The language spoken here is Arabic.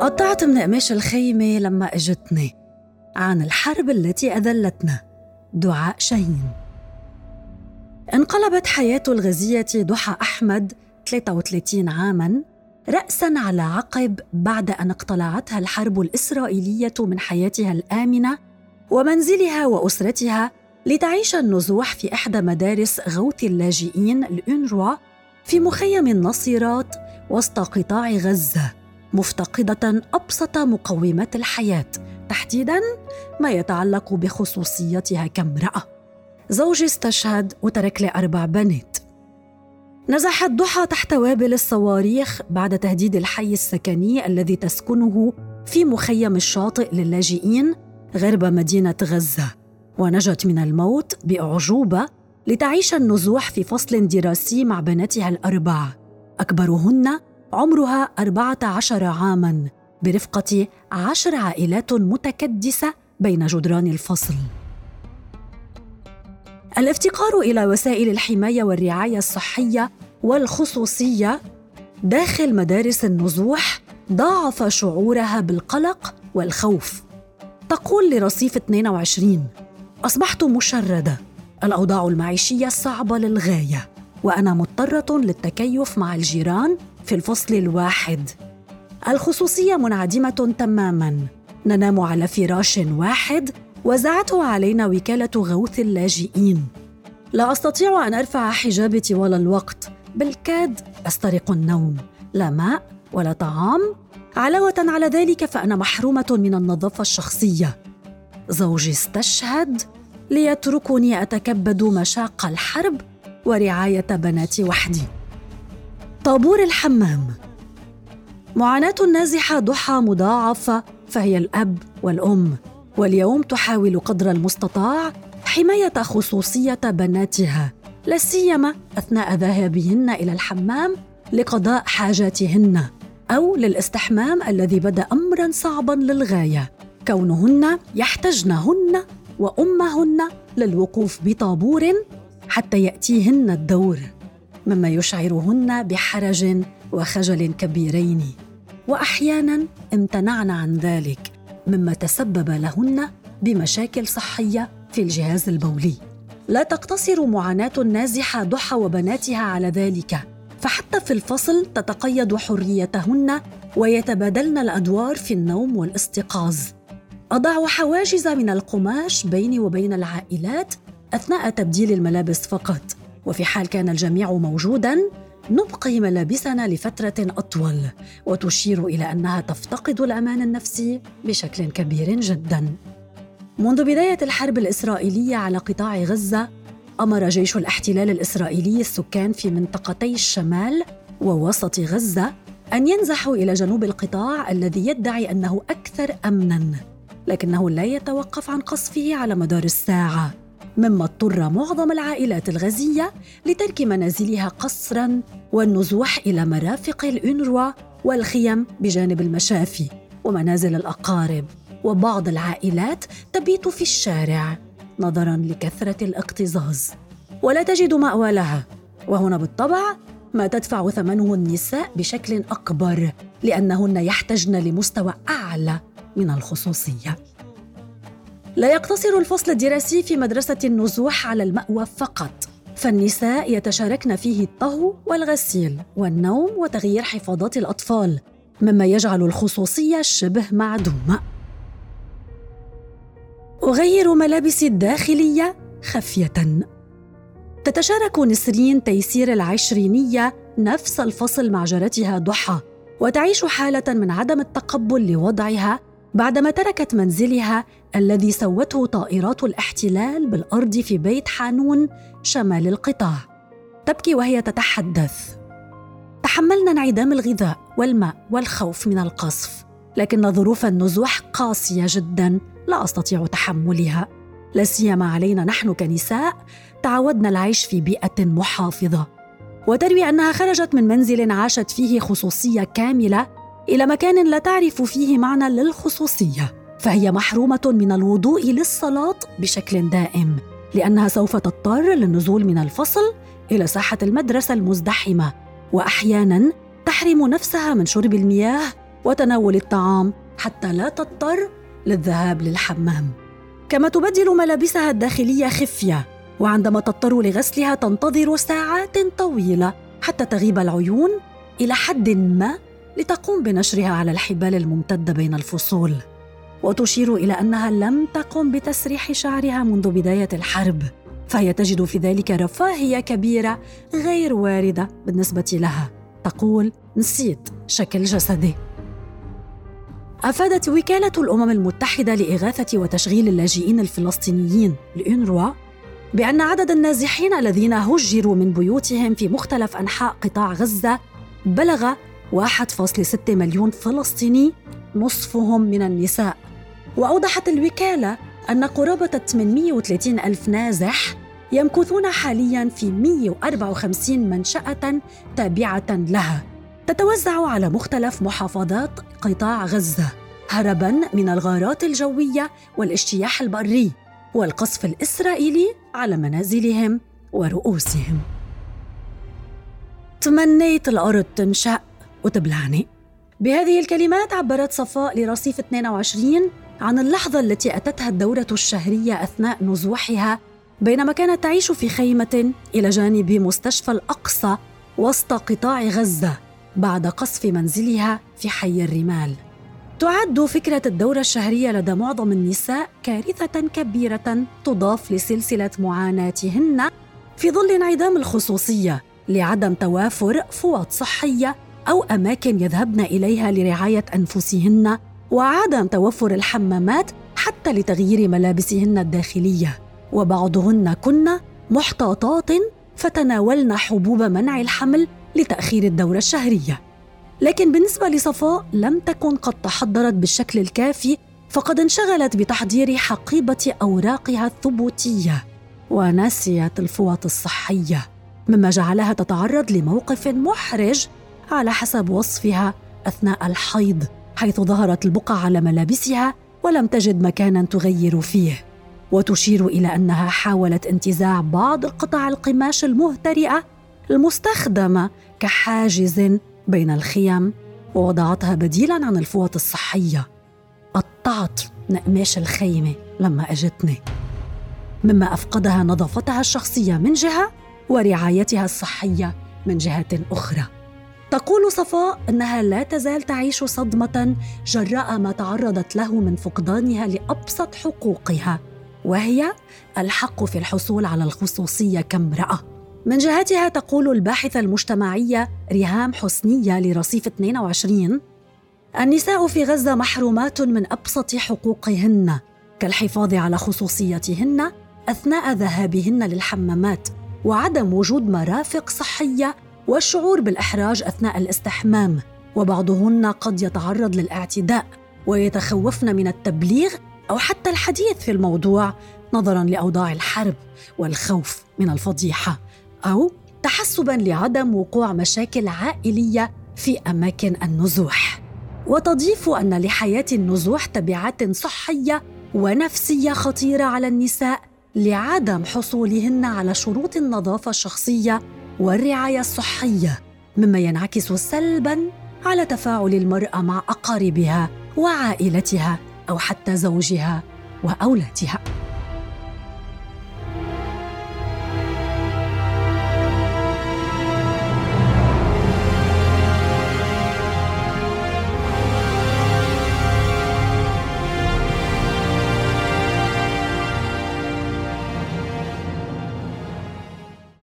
قطعت من قماش الخيمة لما اجتني عن الحرب التي أذلتنا. دعاء شاهين. انقلبت حياة الغزية ضحى أحمد 33 عاماً رأساً على عقب بعد أن اقتلعتها الحرب الإسرائيلية من حياتها الآمنة ومنزلها وأسرتها لتعيش النزوح في إحدى مدارس غوث اللاجئين الأونروا في مخيم النصيرات وسط قطاع غزة. مفتقدة أبسط مقومات الحياة تحديداً ما يتعلق بخصوصيتها كامرأة. زوجي استشهد وترك لي أربع بنات. نزحت ضحى تحت وابل الصواريخ بعد تهديد الحي السكني الذي تسكنه في مخيم الشاطئ للاجئين غرب مدينة غزة. ونجت من الموت بأعجوبة لتعيش النزوح في فصل دراسي مع بناتها الأربع أكبرهن عمرها أربعة عشر عاماً برفقة عشر عائلات متكدسة بين جدران الفصل. الافتقار إلى وسائل الحماية والرعاية الصحية والخصوصية داخل مدارس النزوح ضاعف شعورها بالقلق والخوف. تقول لرصيف 22 أصبحت مشردة الأوضاع المعيشية صعبة للغاية وأنا مضطرة للتكيف مع الجيران في الفصل الواحد. الخصوصية منعدمة تماما. ننام على فراش واحد وزعته علينا وكالة غوث اللاجئين. لا أستطيع أن أرفع حجابي طوال الوقت. بالكاد أسترق النوم. لا ماء ولا طعام. علاوة على ذلك فأنا محرومة من النظافة الشخصية. زوجي استشهد ليتركني أتكبد مشاق الحرب ورعاية بناتي وحدي. طابور الحمام. معاناة النازحة ضحى مضاعفة فهي الأب والأم. واليوم تحاول قدر المستطاع حماية خصوصية بناتها لا سيما أثناء ذهابهن إلى الحمام لقضاء حاجاتهن أو للاستحمام الذي بدأ امرا صعبا للغاية. كونهن يحتجنهن وأمهن للوقوف بطابور حتى يأتيهن الدور. مما يشعرهن بحرج وخجل كبيرين. وأحيانا امتنعن عن ذلك مما تسبب لهن بمشاكل صحية في الجهاز البولي. لا تقتصر معاناة النازحة ضحى وبناتها على ذلك فحتى في الفصل تتقيد حريتهن ويتبادلن الأدوار في النوم والاستيقاظ. أضع حواجز من القماش بيني وبين العائلات أثناء تبديل الملابس فقط. وفي حال كان الجميع موجودا نبقي ملابسنا لفترة أطول وتشير إلى أنها تفتقد الأمان النفسي بشكل كبير جدا. منذ بداية الحرب الإسرائيلية على قطاع غزة أمر جيش الاحتلال الإسرائيلي السكان في منطقتي الشمال ووسط غزة أن ينزحوا إلى جنوب القطاع الذي يدعي أنه أكثر امنا لكنه لا يتوقف عن قصفه على مدار الساعة. مما اضطر معظم العائلات الغزيه لترك منازلها قسرا والنزوح إلى مرافق الأونروا والخيم بجانب المشافي ومنازل الأقارب وبعض العائلات تبيت في الشارع نظرا لكثرة الاكتظاظ ولا تجد ماوى لها وهنا بالطبع ما تدفع ثمنه النساء بشكل أكبر لأنهن يحتجن لمستوى أعلى من الخصوصية. لا يقتصر الفصل الدراسي في مدرسة النزوح على المأوى فقط. فالنساء يتشاركن فيه الطهو والغسيل والنوم وتغيير حفاضات الأطفال مما يجعل الخصوصية شبه معدومة. أغير ملابسي الداخلية خفية. تتشارك نسرين تيسير العشرينية نفس الفصل مع جارتها ضحى وتعيش حالة من عدم التقبل لوضعها بعدما تركت منزلها الذي سوته طائرات الاحتلال بالأرض في بيت حانون شمال القطاع. تبكي وهي تتحدث. تحملنا انعدام الغذاء والماء والخوف من القصف لكن ظروف النزوح قاسية جدا لا أستطيع تحملها. لا سيما علينا نحن كنساء تعودنا العيش في بيئة محافظة. وتروي أنها خرجت من منزل عاشت فيه خصوصية كاملة إلى مكان لا تعرف فيه معنى للخصوصية فهي محرومة من الوضوء للصلاة بشكل دائم لأنها سوف تضطر للنزول من الفصل إلى ساحة المدرسة المزدحمة واحيانا تحرم نفسها من شرب المياه وتناول الطعام حتى لا تضطر للذهاب للحمام. كما تبدل ملابسها الداخلية خفية وعندما تضطر لغسلها تنتظر ساعات طويلة حتى تغيب العيون إلى حد ما لتقوم بنشرها على الحبال الممتده بين الفصول وتشير إلى أنها لم تقم بتسريح شعرها منذ بداية الحرب فهي تجد في ذلك رفاهية كبيرة غير واردة بالنسبة لها. تقول نسيت شكل جسدي. أفادت وكالة الأمم المتحدة لإغاثة وتشغيل اللاجئين الفلسطينيين الانروا بأن عدد النازحين الذين هجروا من بيوتهم في مختلف أنحاء قطاع غزة بلغ 1.6 مليون فلسطيني نصفهم من النساء. وأوضحت الوكالة أن قرابة 830 ألف نازح يمكثون حاليا في 154 منشأة تابعة لها. تتوزع على مختلف محافظات قطاع غزة هربا من الغارات الجوية والاجتياح البري والقصف الإسرائيلي على منازلهم ورؤوسهم. تمنيت الأرض تنشأ. وتبلعني بهذه الكلمات عبرت صفاء لرصيف 22 عن اللحظة التي أتتها الدورة الشهرية أثناء نزوحها بينما كانت تعيش في خيمة إلى جانب مستشفى الأقصى وسط قطاع غزة بعد قصف منزلها في حي الرمال. تعد فكرة الدورة الشهرية لدى معظم النساء كارثة كبيرة تضاف لسلسلة معاناتهن في ظل انعدام الخصوصية لعدم توافر فوط صحية أو أماكن يذهبن إليها لرعاية أنفسهن وعدم توفر الحمامات حتى لتغيير ملابسهن الداخلية. وبعضهن كن محتاطات فتناولن حبوب منع الحمل لتأخير الدورة الشهرية. لكن بالنسبة لصفاء لم تكن قد تحضرت بالشكل الكافي فقد انشغلت بتحضير حقيبة أوراقها الثبوتية ونسيت الفوط الصحية مما جعلها تتعرض لموقف محرج على حسب وصفها أثناء الحيض حيث ظهرت البقع على ملابسها ولم تجد مكانا تغير فيه. وتشير إلى أنها حاولت انتزاع بعض قطع القماش المهترئة المستخدمه كحاجز بين الخيم ووضعتها بديلا عن الفوط الصحية. قطعت نقماش الخيمه لما أجتني. مما أفقدها نظافتها الشخصية من جهة ورعايتها الصحية من جهة أخرى. تقول صفاء إنها لا تزال تعيش صدمة جراء ما تعرضت له من فقدانها لأبسط حقوقها وهي الحق في الحصول على الخصوصية كامرأة. من جهتها تقول الباحثة المجتمعية ريهام حسنية لرصيف 22 النساء في غزة محرومات من أبسط حقوقهن كالحفاظ على خصوصيتهن أثناء ذهابهن للحمامات وعدم وجود مرافق صحية والشعور بالإحراج أثناء الاستحمام وبعضهن قد يتعرض للاعتداء ويتخوفن من التبليغ أو حتى الحديث في الموضوع نظرا لأوضاع الحرب والخوف من الفضيحة أو تحسبا لعدم وقوع مشاكل عائلية في أماكن النزوح. وتضيف أن لحياة النزوح تبعات صحية ونفسية خطيرة على النساء لعدم حصولهن على شروط النظافة الشخصية والرعاية الصحية مما ينعكس سلبا على تفاعل المرأة مع أقاربها وعائلتها أو حتى زوجها وأولادها.